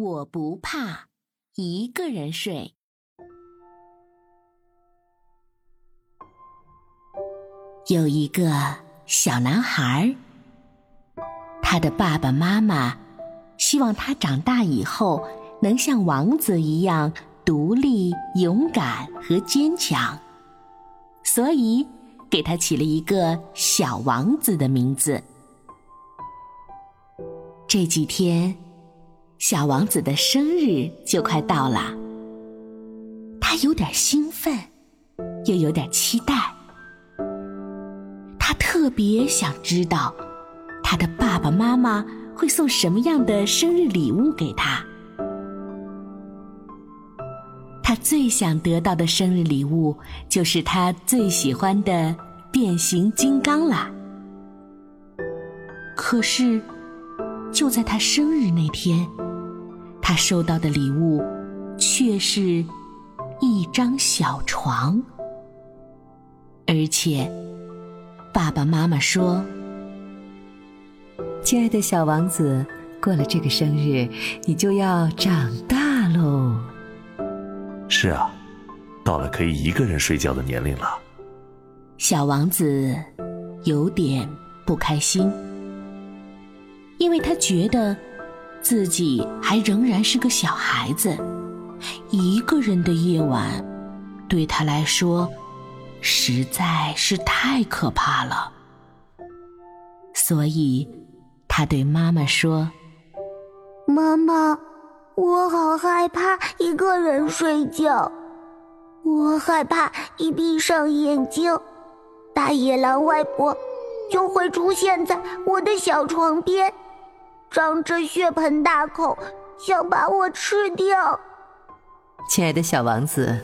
我不怕一个人睡。有一个小男孩，他的爸爸妈妈希望他长大以后能像王子一样独立、勇敢和坚强，所以给他起了一个小王子的名字。这几天，小王子的生日就快到了，他有点兴奋，又有点期待。他特别想知道，他的爸爸妈妈会送什么样的生日礼物给他。他最想得到的生日礼物，就是他最喜欢的变形金刚啦。可是，就在他生日那天，他收到的礼物，却是一张小床，而且。爸爸妈妈说：“亲爱的小王子，过了这个生日，你就要长大喽。”是啊，到了可以一个人睡觉的年龄了。小王子有点不开心，因为他觉得自己还仍然是个小孩子，一个人的夜晚对他来说。实在是太可怕了，所以他对妈妈说：“妈妈，我好害怕一个人睡觉，我害怕一闭上眼睛，大野狼外婆就会出现在我的小床边，张着血盆大口，想把我吃掉。”亲爱的小王子。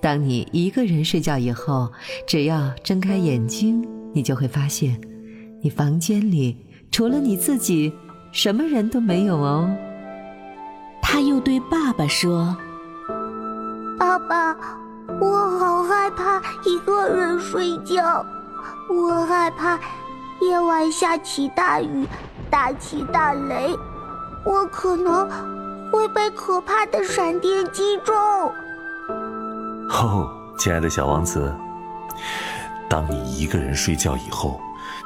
当你一个人睡觉以后，只要睁开眼睛，你就会发现，你房间里除了你自己，什么人都没有哦。他又对爸爸说：“爸爸，我好害怕一个人睡觉，我害怕夜晚下起大雨，大起大雷，我可能会被可怕的闪电击中。”哦，亲爱的小王子，当你一个人睡觉以后，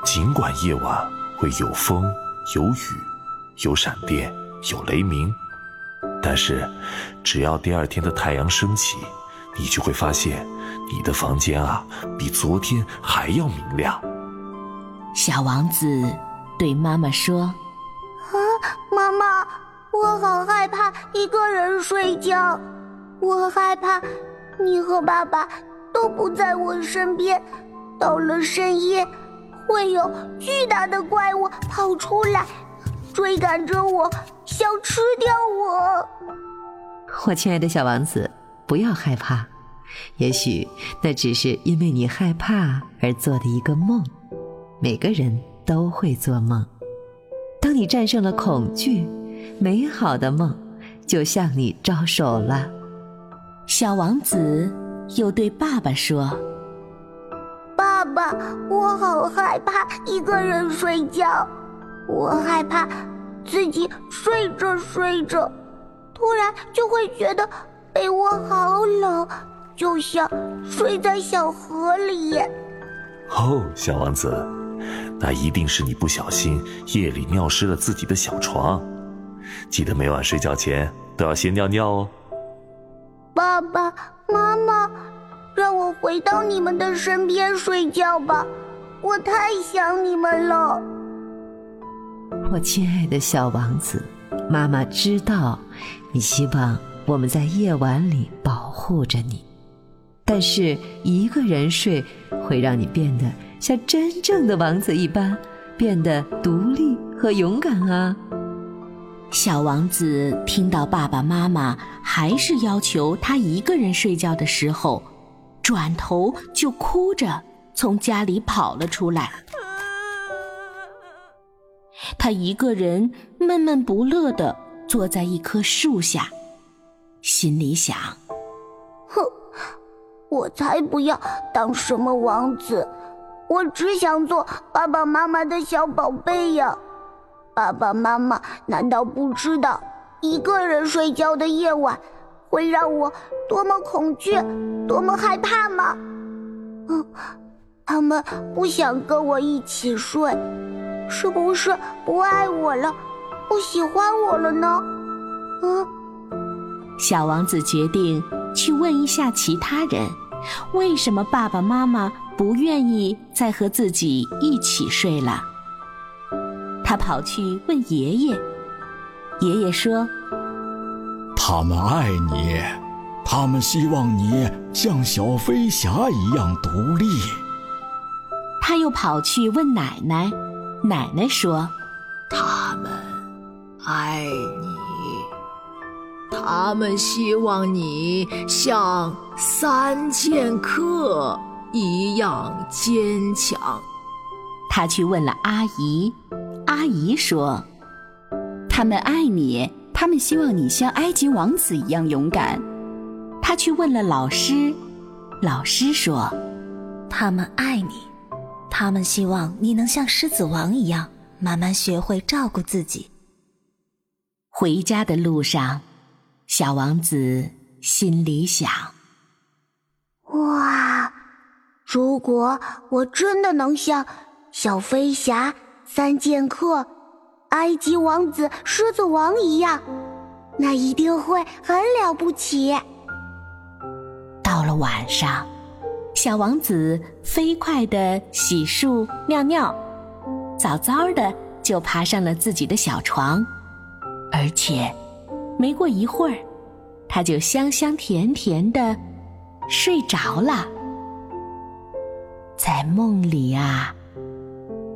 尽管夜晚会有风、有雨、有闪电、有雷鸣，但是只要第二天的太阳升起，你就会发现你的房间啊比昨天还要明亮。小王子对妈妈说：“啊，妈妈，我好害怕一个人睡觉，我害怕。”你和爸爸都不在我身边，到了深夜，会有巨大的怪物跑出来，追赶着我，想吃掉我。我亲爱的小王子，不要害怕，也许那只是因为你害怕而做的一个梦。每个人都会做梦，当你战胜了恐惧，美好的梦就向你招手了。小王子又对爸爸说：“爸爸，我好害怕一个人睡觉，我害怕自己睡着睡着，突然就会觉得被窝好冷，就像睡在小河里。”哦，小王子，那一定是你不小心夜里尿湿了自己的小床，记得每晚睡觉前都要先尿尿哦。爸爸妈妈，让我回到你们的身边睡觉吧，我太想你们了。我亲爱的小王子，妈妈知道你希望我们在夜晚里保护着你，但是一个人睡会让你变得像真正的王子一般，变得独立和勇敢啊。小王子听到爸爸妈妈还是要求他一个人睡觉的时候，转头就哭着从家里跑了出来。他一个人闷闷不乐地坐在一棵树下，心里想：“哼，我才不要当什么王子，我只想做爸爸妈妈的小宝贝呀。”爸爸妈妈难道不知道，一个人睡觉的夜晚会让我多么恐惧，多么害怕吗？嗯，他们不想跟我一起睡，是不是不爱我了，不喜欢我了呢？嗯，小王子决定去问一下其他人，为什么爸爸妈妈不愿意再和自己一起睡了。他跑去问爷爷，爷爷说：“他们爱你，他们希望你像小飞侠一样独立。”他又跑去问奶奶，奶奶说：“他们爱你，他们希望你像三剑客一样坚强。”他去问了阿姨。阿姨说：“他们爱你，他们希望你像埃及王子一样勇敢。”他去问了老师，老师说：“他们爱你，他们希望你能像狮子王一样，慢慢学会照顾自己。”回家的路上，小王子心里想：“哇，如果我真的能像小飞侠……”三剑客、埃及王子、狮子王一样，那一定会很了不起。到了晚上，小王子飞快的洗漱、尿尿，早早的就爬上了自己的小床，而且没过一会儿，他就香香甜甜的睡着了。在梦里啊。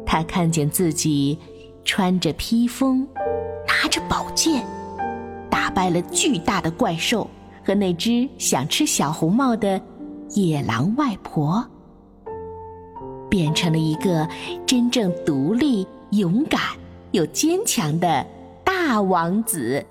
他看见自己穿着披风，拿着宝剑，打败了巨大的怪兽和那只想吃小红帽的野狼外婆，变成了一个真正独立、勇敢又坚强的大王子。